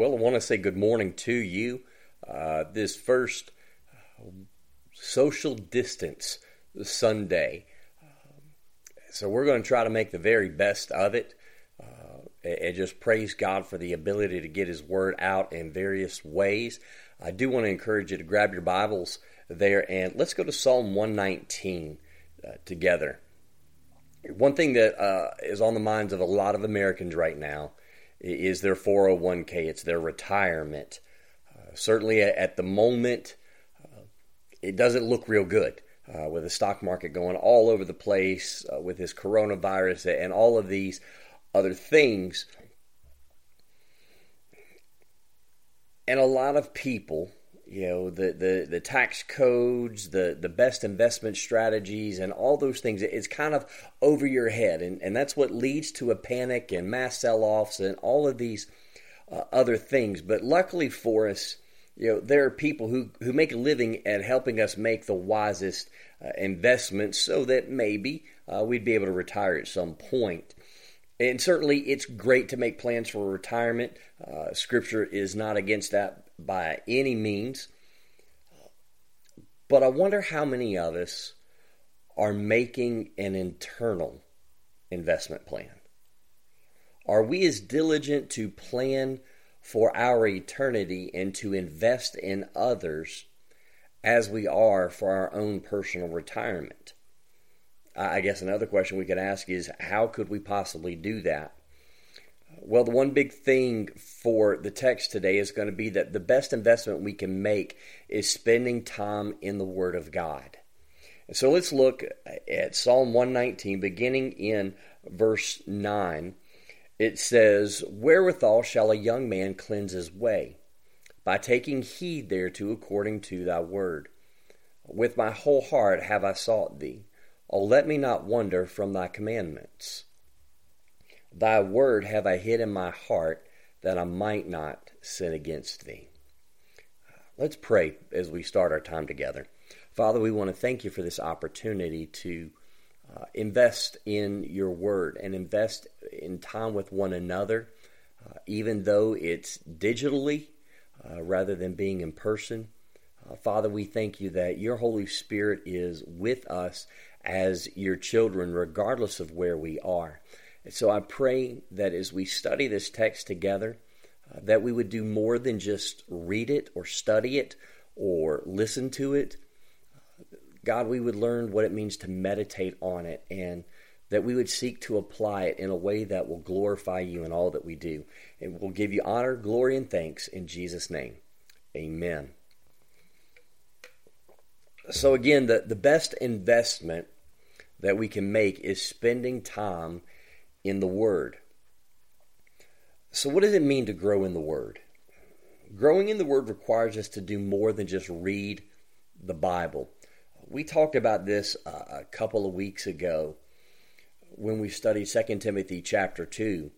Well, I want to say good morning to you. Uh, this first uh, social distance Sunday. Um, so, we're going to try to make the very best of it uh, and just praise God for the ability to get His Word out in various ways. I do want to encourage you to grab your Bibles there and let's go to Psalm 119 uh, together. One thing that uh, is on the minds of a lot of Americans right now is their 401k, it's their retirement. Uh, certainly at the moment, uh, it doesn't look real good. Uh, with the stock market going all over the place, uh, with this coronavirus and all of these other things. And a lot of people you know the, the the tax codes the the best investment strategies and all those things. It's kind of over your head and and that's what leads to a panic and mass sell-offs and all of these uh, other things. But luckily for us you know there are people who who make a living at helping us make the wisest uh, investments so that maybe uh, we'd be able to retire at some point. and certainly it's great to make plans for retirement. Uh, scripture is not against that by any means. But I wonder how many of us are making an internal investment plan. Are we as diligent to plan for our eternity and to invest in others as we are for our own personal retirement? I guess another question we could ask is how could we possibly do that? Well, the one big thing for the text today is going to be that the best investment we can make is spending time in the Word of God. And so let's look at Psalm 119, beginning in verse 9. It says, Wherewithal shall a young man cleanse his way? By taking heed thereto according to thy word. With my whole heart have I sought thee. Oh, let me not wander from thy commandments. Thy word have I hid in my heart that I might not sin against thee. Let's pray as we start our time together. Father, we want to thank you for this opportunity to uh, invest in your word and invest in time with one another, uh, even though it's digitally uh, rather than being in person. Uh, Father, we thank you that your Holy Spirit is with us as your children, regardless of where we are. And so I pray that as we study this text together, uh, that we would do more than just read it or study it or listen to it. God, we would learn what it means to meditate on it and that we would seek to apply it in a way that will glorify you in all that we do. And will give you honor, glory, and thanks in Jesus' name. Amen. So, again, the, the best investment that we can make is spending time in the Word. So, what does it mean to grow in the Word? Growing in the Word requires us to do more than just read the Bible. We talked about this a couple of weeks ago when we studied 2 Timothy chapter 2.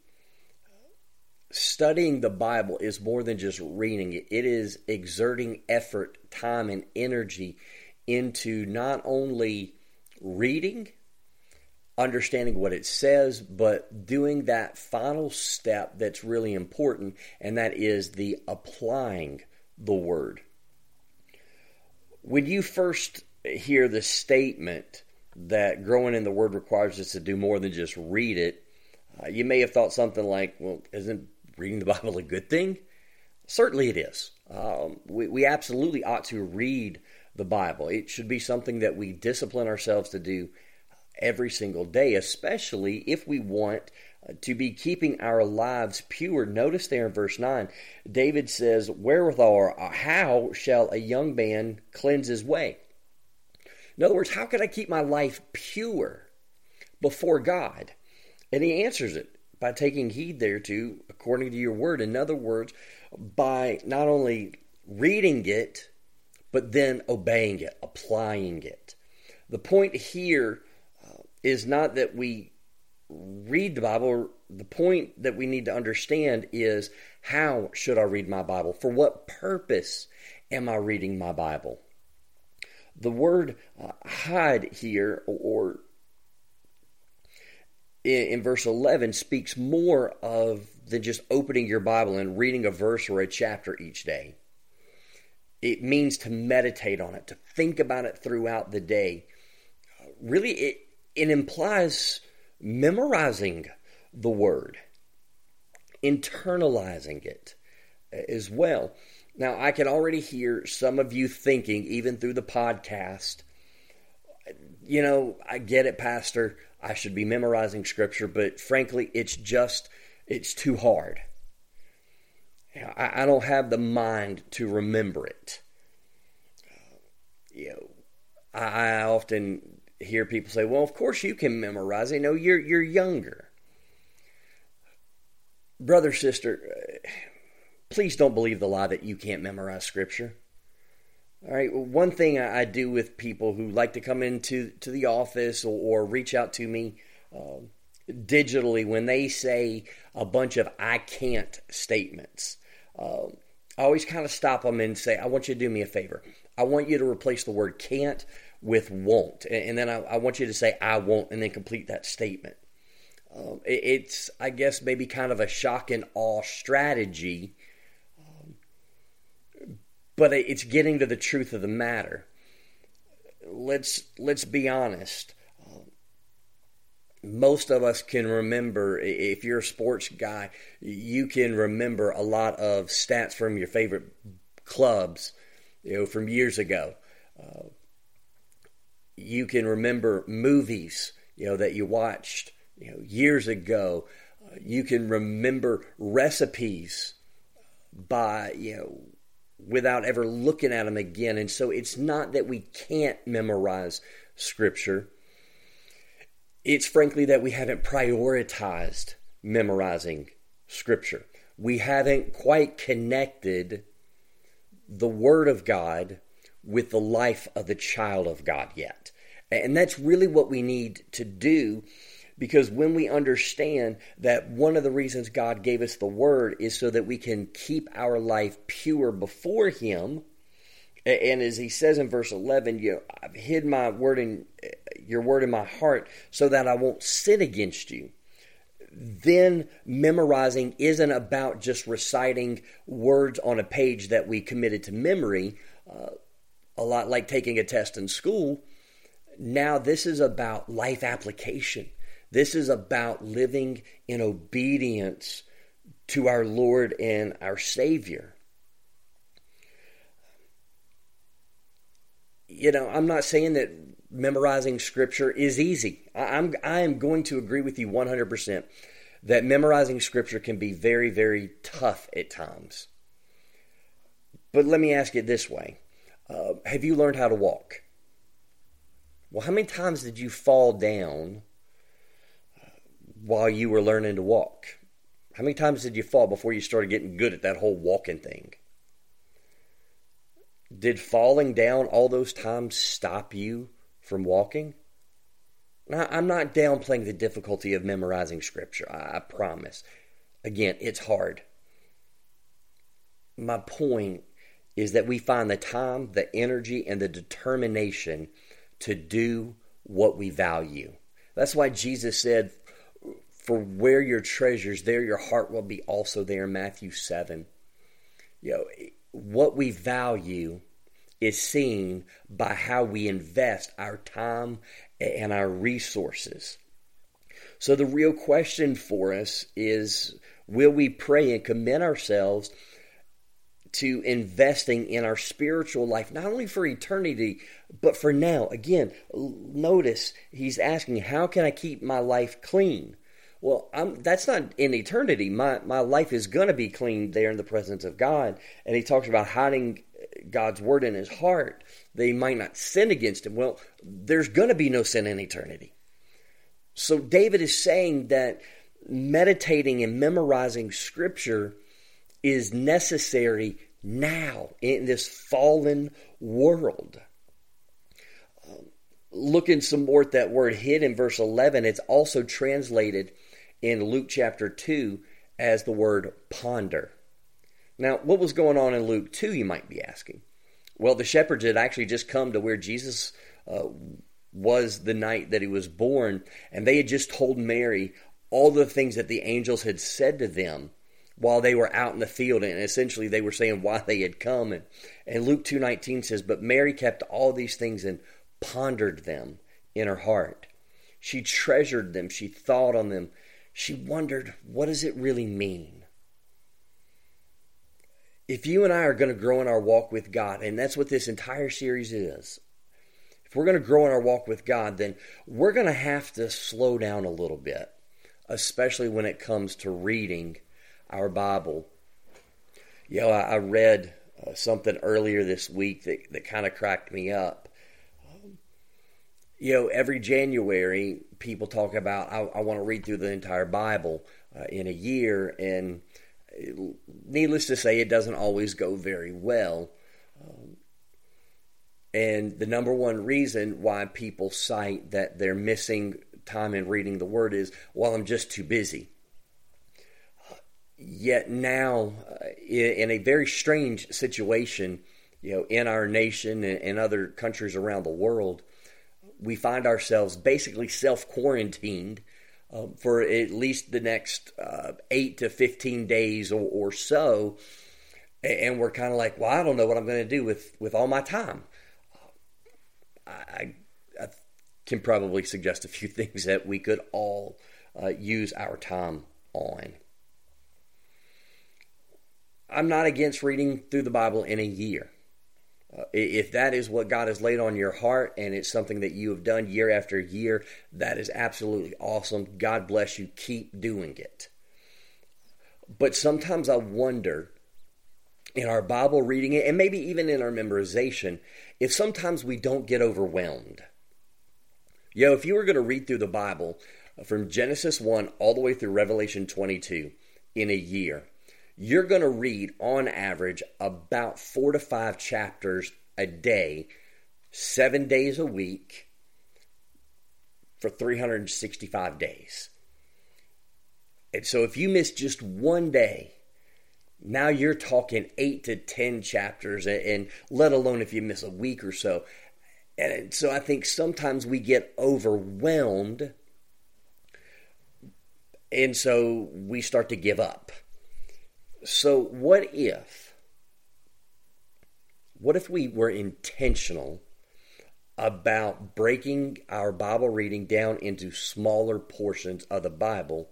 Studying the Bible is more than just reading it, it is exerting effort, time, and energy into not only reading, understanding what it says, but doing that final step that's really important, and that is the applying the word. When you first hear the statement that growing in the word requires us to do more than just read it, uh, you may have thought something like, well, isn't reading the Bible a good thing? Certainly it is. Um, we, we absolutely ought to read the Bible. It should be something that we discipline ourselves to do every single day, especially if we want uh, to be keeping our lives pure. Notice there in verse 9, David says, Wherewithal or how shall a young man cleanse his way? In other words, how can I keep my life pure before God? And he answers it by taking heed thereto according to your word. In other words, by not only reading it, but then obeying it, applying it. The point here is not that we read the Bible. The point that we need to understand is how should I read my Bible? For what purpose am I reading my Bible? The word uh, hide here, or in, in verse 11 speaks more of than just opening your Bible and reading a verse or a chapter each day. It means to meditate on it, to think about it throughout the day. Really, it, it implies memorizing the word, internalizing it uh, as well. Now, I can already hear some of you thinking, even through the podcast, you know, I get it, Pastor. I should be memorizing scripture, but frankly, it's just, it's too hard. I, I don't have the mind to remember it. Uh, you know, I, I often hear people say, "Well, of course you can memorize it. No, you're you're younger." Brother, sister, please don't believe the lie that you can't memorize scripture. All right. One thing I do with people who like to come into to the office or, or reach out to me uh, digitally when they say a bunch of "I can't" statements, uh, I always kind of stop them and say, "I want you to do me a favor. I want you to replace the word can't with won't, and, then I, I, want you to say I won't, and then complete that statement." Um, it, it's, I guess, maybe kind of a shock and awe strategy but it's getting to the truth of the matter. Let's let's be honest. Most of us can remember, if you're a sports guy, you can remember a lot of stats from your favorite clubs, you know, from years ago. Uh, you can remember movies, you know, that you watched, you know, years ago. You can remember recipes by, you know, without ever looking at them again. And so it's not that we can't memorize Scripture, it's frankly that we haven't prioritized memorizing Scripture. We haven't quite connected the Word of God with the life of the child of God yet. And that's really what we need to do because when we understand that one of the reasons God gave us the word is so that we can keep our life pure before Him. And as he says in verse 11, you know, I've hid my word in your word in my heart so that I won't sin against you. Then memorizing isn't about just reciting words on a page that we committed to memory, uh, a lot like taking a test in school. Now, this is about life application. This is about living in obedience to our Lord and our Savior. You know, I'm not saying that memorizing scripture is easy. I'm I am going to agree with you 100% that memorizing scripture can be very very tough at times. But let me ask it this way. Uh, have you learned how to walk? Well, how many times did you fall down while you were learning to walk? How many times did you fall before you started getting good at that whole walking thing? Did falling down all those times stop you from walking? Now, I'm not downplaying the difficulty of memorizing scripture, I, I promise. Again, it's hard. My point is that we find the time, the energy, and the determination to do what we value. That's why Jesus said, for where your treasures, there your heart will be also there. Matthew 7. You know, what we value is seen by how we invest our time and our resources. So the real question for us is will we pray and commit ourselves to investing in our spiritual life, not only for eternity, but for now? Again, notice he's asking, How can I keep my life clean? Well, I'm, that's not in eternity. My my life is going to be clean there in the presence of God. And he talks about hiding God's word in his heart that he might not sin against him. Well, there's going to be no sin in eternity. So David is saying that meditating and memorizing scripture is necessary now in this fallen world. Looking some more at that word hid in verse 11, it's also translated in Luke chapter 2 as the word ponder. Now, what was going on in Luke 2, you might be asking? Well, the shepherds had actually just come to where Jesus uh, was the night that he was born, and they had just told Mary all the things that the angels had said to them while they were out in the field and essentially they were saying why they had come. And, and luke 2.19 says but mary kept all these things and pondered them in her heart. She treasured them. She thought on them. She wondered what does it really mean? If you and i are going to grow in our walk with god and that's what this entire series is. If we're going to grow in our walk with god then we're going to have to slow down a little bit especially when it comes to reading our Bible. You know, I, I read uh, something earlier this week that, that kind of cracked me up. You know, every January, people talk about, I, I want to read through the entire Bible uh, in a year, and uh, needless to say, it doesn't always go very well. Um, and the number one reason why people cite that they're missing time in reading the Word is, well, I'm just too busy. Yet now, uh, in a very strange situation, you know, in our nation and other countries around the world, we find ourselves basically self quarantined uh, for at least the next uh, eight to 15 days or, or so. And we're kind of like, well, I don't know what I'm going to do with, with all my time. I, I can probably suggest a few things that we could all uh, use our time on. I'm not against reading through the Bible in a year. Uh, if that is what God has laid on your heart and it's something that you have done year after year, that is absolutely awesome. God bless you. Keep doing it. But sometimes I wonder in our Bible reading and maybe even in our memorization, if sometimes we don't get overwhelmed. Yo, if you were going to read through the Bible from Genesis 1 all the way through Revelation 22 in a year, you're going to read on average about four to five chapters a day, seven days a week for 365 days. And so if you miss just one day, now you're talking eight to 10 chapters, and let alone if you miss a week or so. And so I think sometimes we get overwhelmed, and so we start to give up. So, what if, what if we were intentional about breaking our Bible reading down into smaller portions of the Bible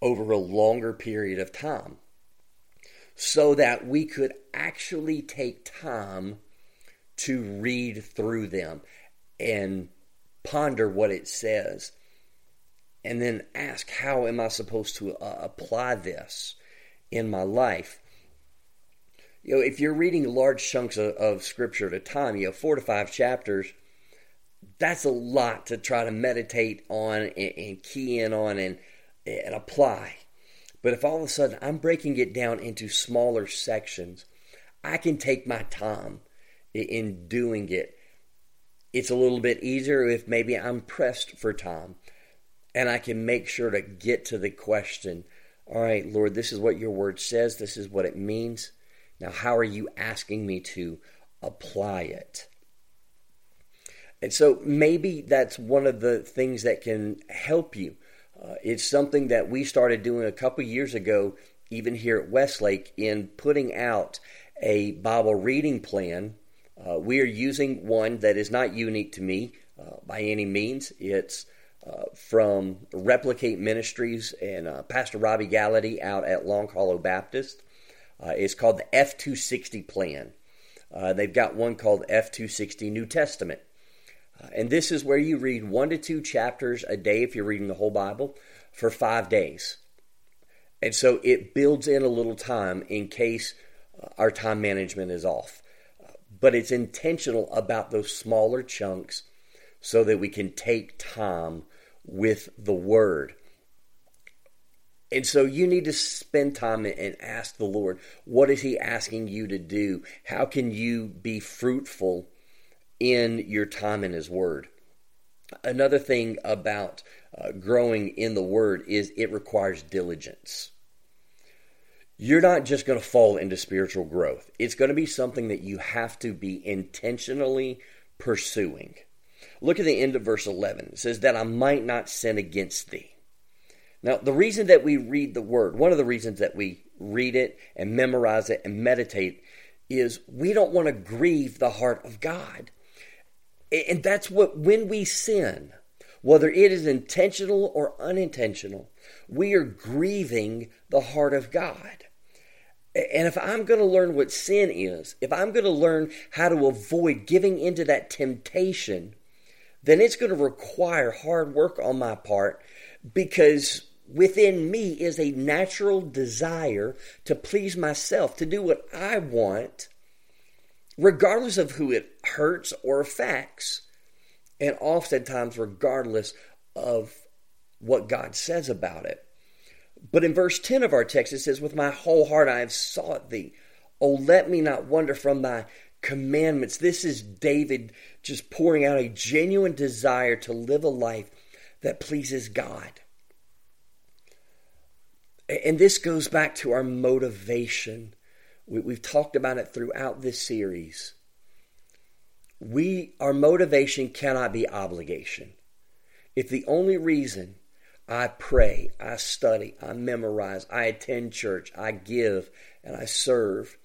over a longer period of time so that we could actually take time to read through them and ponder what it says and then ask how am I supposed to uh, apply this in my life. You know, if you're reading large chunks of, of scripture at a time, you know, four to five chapters, that's a lot to try to meditate on and, and key in on and, and apply. But if all of a sudden I'm breaking it down into smaller sections, I can take my time in doing it. It's a little bit easier if maybe I'm pressed for time and I can make sure to get to the question all right, Lord, this is what your word says, this is what it means. Now, how are you asking me to apply it? And so maybe that's one of the things that can help you. Uh, it's something that we started doing a couple years ago, even here at Westlake, in putting out a Bible reading plan. Uh, we are using one that is not unique to me uh, by any means. It's uh, from Replicate Ministries and uh, Pastor Robby Gallaty out at Long Hollow Baptist. Uh, it's called the F260 Plan. Uh, they've got one called F260 New Testament. Uh, and this is where you read one to two chapters a day if you're reading the whole Bible for five days. And so it builds in a little time in case our time management is off. But it's intentional about those smaller chunks so that we can take time with the Word. And so you need to spend time and ask the Lord, what is He asking you to do? How can you be fruitful in your time in His Word? Another thing about uh, growing in the Word is it requires diligence. You're not just going to fall into spiritual growth, it's going to be something that you have to be intentionally pursuing. Look at the end of verse 11. It says, That I might not sin against thee. Now, the reason that we read the word, one of the reasons that we read it and memorize it and meditate is we don't want to grieve the heart of God. And that's what, when we sin, whether it is intentional or unintentional, we are grieving the heart of God. And if I'm going to learn what sin is, if I'm going to learn how to avoid giving into that temptation, then it's going to require hard work on my part because within me is a natural desire to please myself, to do what I want, regardless of who it hurts or affects, and oftentimes regardless of what God says about it. But in verse 10 of our text, it says, With my whole heart I have sought thee. Oh, let me not wander from thy commandments. This is David just pouring out a genuine desire to live a life that pleases God. And this goes back to our motivation. We, have talked about it throughout this series. We, our motivation cannot be obligation. If the only reason I pray, I study, I memorize, I attend church, I give, and I serve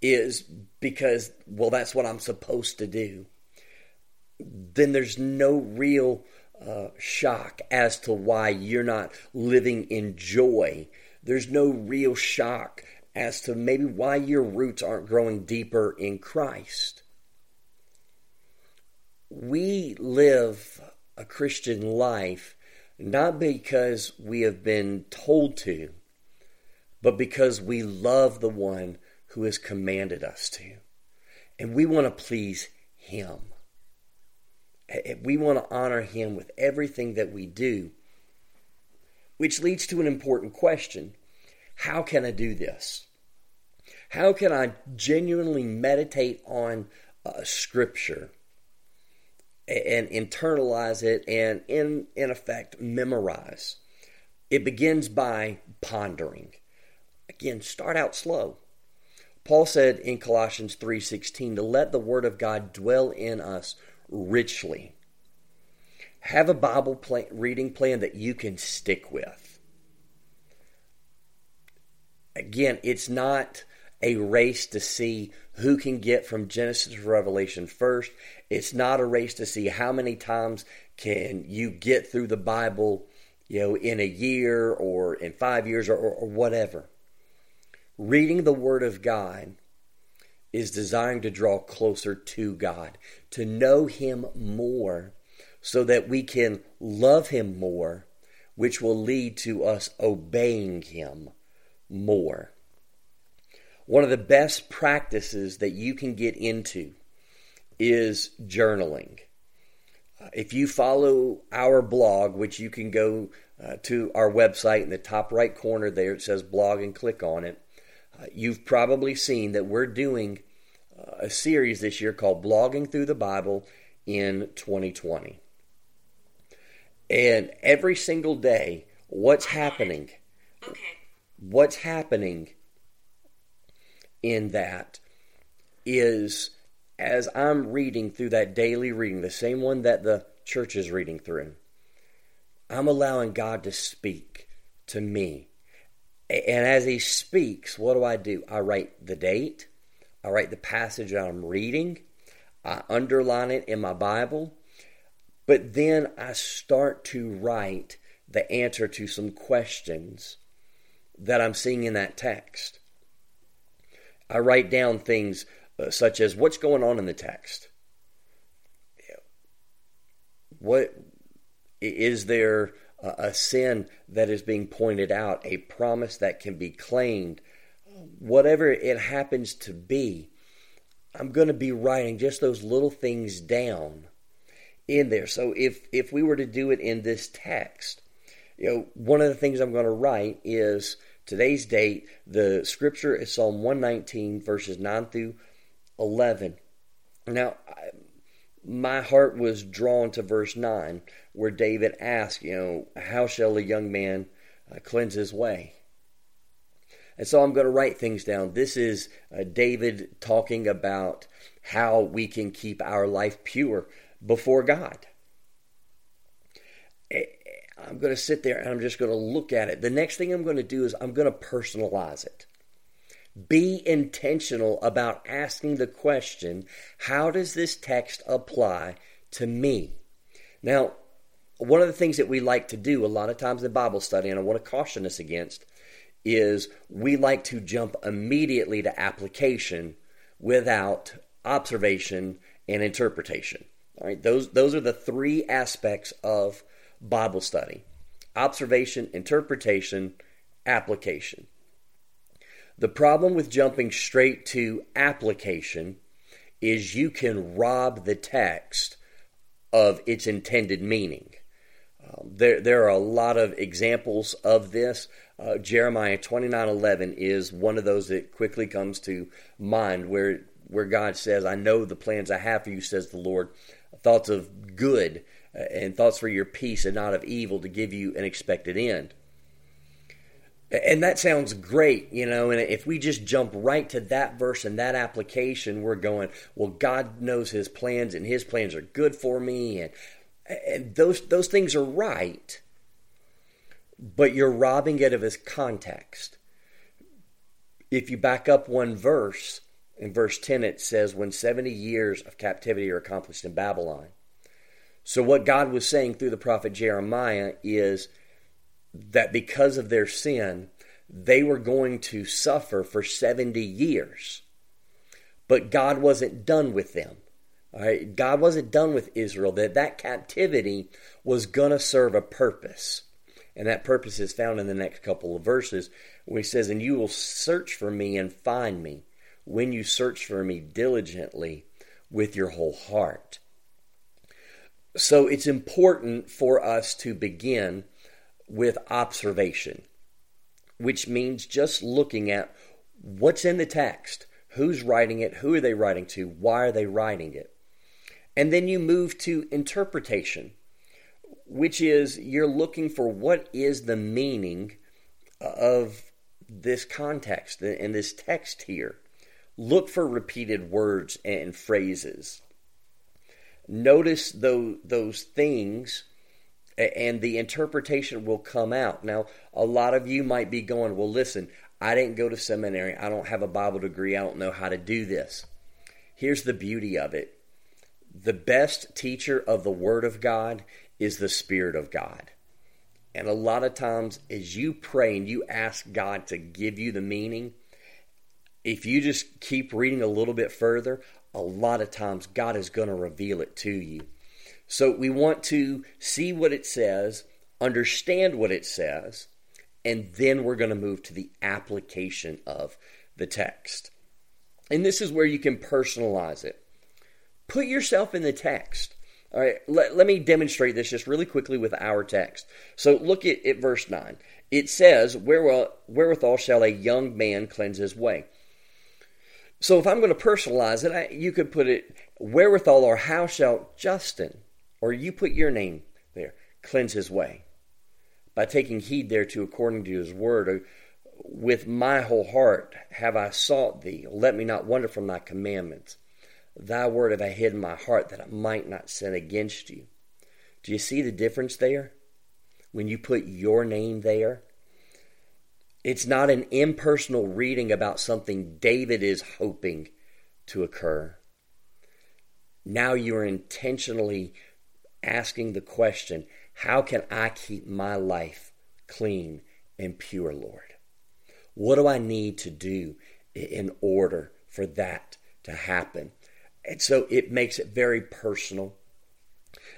is because, well, that's what I'm supposed to do, then there's no real uh, shock as to why you're not living in joy. There's no real shock as to maybe why your roots aren't growing deeper in Christ. We live a Christian life not because we have been told to, but because we love the one who has commanded us to. And we want to please Him. We want to honor Him with everything that we do, which leads to an important question How can I do this? How can I genuinely meditate on uh, Scripture and internalize it and, in, in effect, memorize? It begins by pondering. Again, start out slow. Paul said in Colossians 3:16 to let the word of God dwell in us richly. Have a Bible plan, reading plan that you can stick with. Again, it's not a race to see who can get from Genesis to Revelation first. It's not a race to see how many times can you get through the Bible, you know, in a year or in five years or, or, or whatever. Reading the Word of God is designed to draw closer to God, to know Him more, so that we can love Him more, which will lead to us obeying Him more. One of the best practices that you can get into is journaling. If you follow our blog, which you can go uh, to our website in the top right corner there, it says blog and click on it uh, you've probably seen that we're doing uh, a series this year called Blogging Through the Bible in 2020. And every single day, what's happening? Okay. What's happening in that is as I'm reading through that daily reading, the same one that the church is reading through, I'm allowing God to speak to me and as he speaks, what do I do? I write the date, I write the passage I'm reading, I underline it in my Bible, but then I start to write the answer to some questions that I'm seeing in that text. I write down things uh, such as what's going on in the text. What is there a sin that is being pointed out, a promise that can be claimed, whatever it happens to be, I'm going to be writing just those little things down in there. So if if we were to do it in this text, you know, one of the things I'm going to write is today's date. The scripture is Psalm 119 verses 9 through 11. Now, my heart was drawn to verse 9, where David asked, you know, how shall a young man uh, cleanse his way? And so I'm going to write things down. This is uh, David talking about how we can keep our life pure before God. I'm going to sit there and I'm just going to look at it. The next thing I'm going to do is I'm going to personalize it. Be intentional about asking the question how does this text apply to me? Now, one of the things that we like to do a lot of times in Bible study, and I want to caution us against, is we like to jump immediately to application without observation and interpretation. All right, those those are the three aspects of Bible study: observation, interpretation, application. The problem with jumping straight to application is you can rob the text of its intended meaning. Um, there, there are a lot of examples of this. Uh, Jeremiah 29:11 is one of those that quickly comes to mind, where where God says, "I know the plans I have for you," says the Lord, thoughts of good uh, and thoughts for your peace and not of evil, to give you an expected end. And that sounds great, you know. And if we just jump right to that verse and that application, we're going, well, God knows His plans, and His plans are good for me, and and those those things are right. But you're robbing it of its context. If you back up one verse, in verse 10 it says, when 70 years of captivity are accomplished in Babylon. So, what God was saying through the prophet Jeremiah is that because of their sin, they were going to suffer for 70 years. But God wasn't done with them. All right? God wasn't done with Israel. That that captivity was going to serve a purpose. And that purpose is found in the next couple of verses where he says, And you will search for me and find me when you search for me diligently with your whole heart. So it's important for us to begin with observation, which means just looking at what's in the text, who's writing it, who are they writing to, why are they writing it. And then you move to interpretation, which is you're looking for what is the meaning of this context and this text here. Look for repeated words and phrases. Notice those, those things and the interpretation will come out. Now, a lot of you might be going, well, listen, I didn't go to seminary. I don't have a Bible degree. I don't know how to do this. Here's the beauty of it the best teacher of the Word of God is the Spirit of God. And a lot of times, as you pray and you ask God to give you the meaning, if you just keep reading a little bit further, a lot of times God is going to reveal it to you. So we want to see what it says, understand what it says, and then we're going to move to the application of the text. And this is where you can personalize it. Put yourself in the text. All right, let, let me demonstrate this just really quickly with our text. So look at, at verse 9. It says, Wherewithal shall a young man cleanse his way. So if I'm going to personalize it, I, you could put it, Wherewithal or how shall Justin or you put your name there, cleanse his way by taking heed thereto according to his word. Uh, with my whole heart have I sought thee. Let me not wander from thy commandments. Thy word have I hid in my heart that I might not sin against you. Do you see the difference there? When you put your name there, it's not an impersonal reading about something David is hoping to occur. Now you are intentionally asking the question how can I keep my life clean and pure, Lord? What do I need to do in order for that to happen? And so it makes it very personal.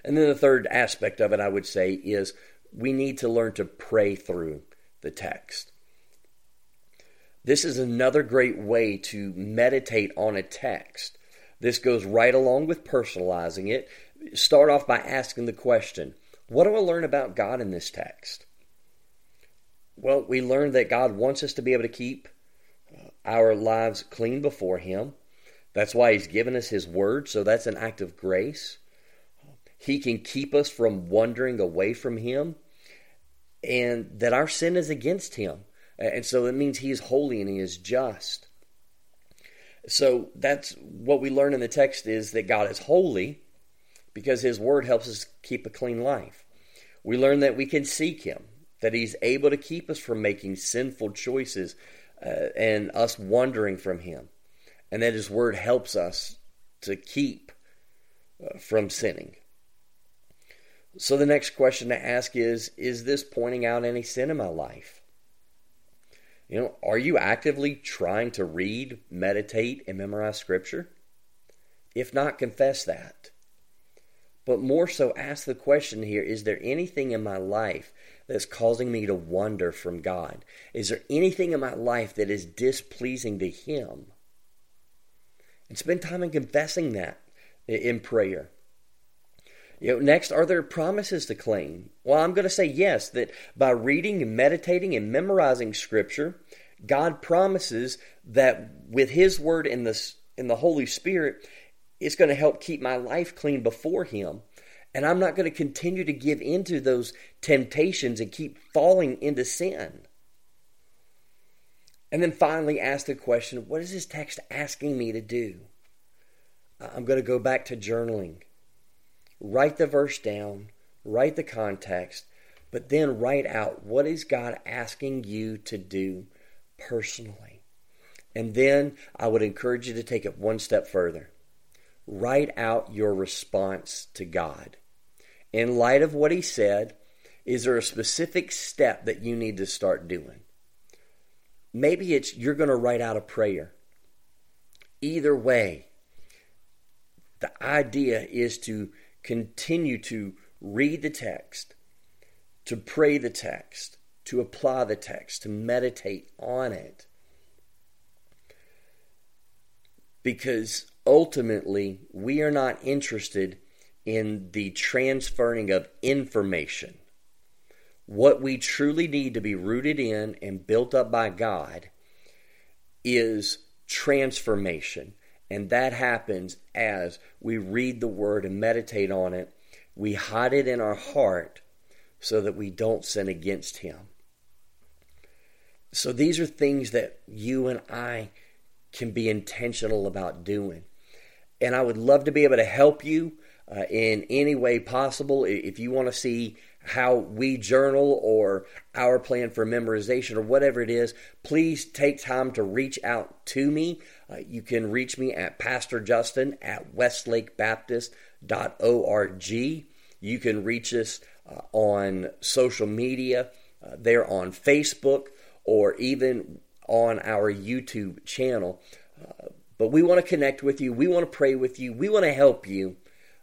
And then the third aspect of it, I would say, is we need to learn to pray through the text. This is another great way to meditate on a text. This goes right along with personalizing it start off by asking the question what do I learn about God in this text? Well, we learn that God wants us to be able to keep uh, our lives clean before Him. That's why He's given us His Word, so that's an act of grace. He can keep us from wandering away from Him, and that our sin is against Him. And so it means He is holy and He is just. So that's what we learn in the text is that God is holy, because His Word helps us keep a clean life. We learn that we can seek Him, that He's able to keep us from making sinful choices uh, and us wandering from Him, and that His Word helps us to keep uh, from sinning. So the next question to ask is Is this pointing out any sin in my life? You know, are you actively trying to read, meditate, and memorize Scripture? If not, confess that. But more so, ask the question here Is there anything in my life that's causing me to wander from God? Is there anything in my life that is displeasing to Him? And spend time in confessing that in prayer. You know, next, are there promises to claim? Well, I'm going to say yes, that by reading and meditating and memorizing Scripture, God promises that with His Word in the, in the Holy Spirit, it's going to help keep my life clean before Him. And I'm not going to continue to give into those temptations and keep falling into sin. And then finally, ask the question what is this text asking me to do? I'm going to go back to journaling write the verse down, write the context, but then write out what is God asking you to do personally. And then I would encourage you to take it one step further. Write out your response to God. In light of what He said, is there a specific step that you need to start doing? Maybe it's you're going to write out a prayer. Either way, the idea is to continue to read the text, to pray the text, to apply the text, to meditate on it. Because ultimately, we are not interested in the transferring of information. What we truly need to be rooted in and built up by God is transformation. And that happens as we read the word and meditate on it. We hide it in our heart so that we don't sin against Him. So these are things that you and I can be intentional about doing. And I would love to be able to help you uh, in any way possible. If you want to see how we journal or our plan for memorization or whatever it is, please take time to reach out to me. Uh, you can reach me at Pastor Justin at westlakebaptist.org. You can reach us uh, on social media. Uh, they're on Facebook or even on our YouTube channel. Uh, but we want to connect with you. We want to pray with you. We want to help you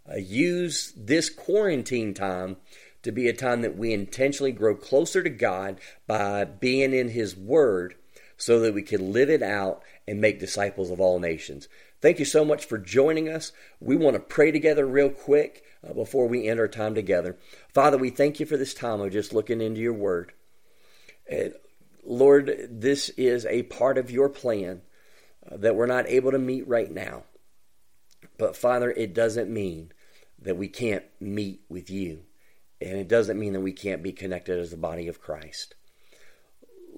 uh, use this quarantine time to be a time that we intentionally grow closer to God by being in His Word so that we can live it out and make disciples of all nations. Thank you so much for joining us. We want to pray together real quick uh, before we end our time together. Father, we thank you for this time of just looking into your Word. And Lord, this is a part of your plan uh, that we're not able to meet right now. But Father, it doesn't mean that we can't meet with you. And it doesn't mean that we can't be connected as the body of Christ.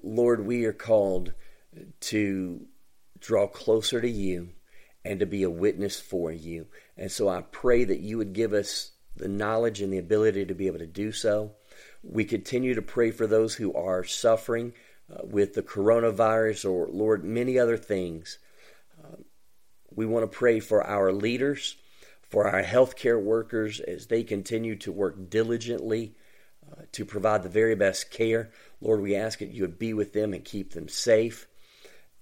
Lord, we are called to draw closer to you and to be a witness for you. And so I pray that you would give us the knowledge and the ability to be able to do so. We continue to pray for those who are suffering uh, with the coronavirus or, Lord, many other things. Uh, we want to pray for our leaders for our healthcare workers as they continue to work diligently uh, to provide the very best care. Lord, we ask that you would be with them and keep them safe.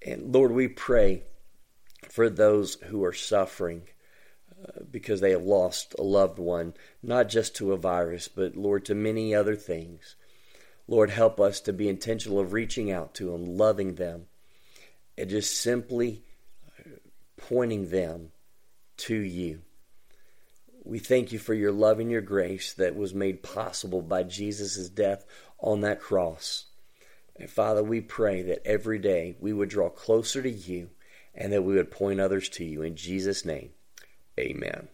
And Lord, we pray for those who are suffering uh, because they have lost a loved one, not just to a virus, but Lord, to many other things. Lord, help us to be intentional of reaching out to them, loving them, and just simply pointing them to you. We thank you for your love and your grace that was made possible by Jesus' death on that cross. And Father, we pray that every day we would draw closer to you and that we would point others to you. In Jesus' name, amen.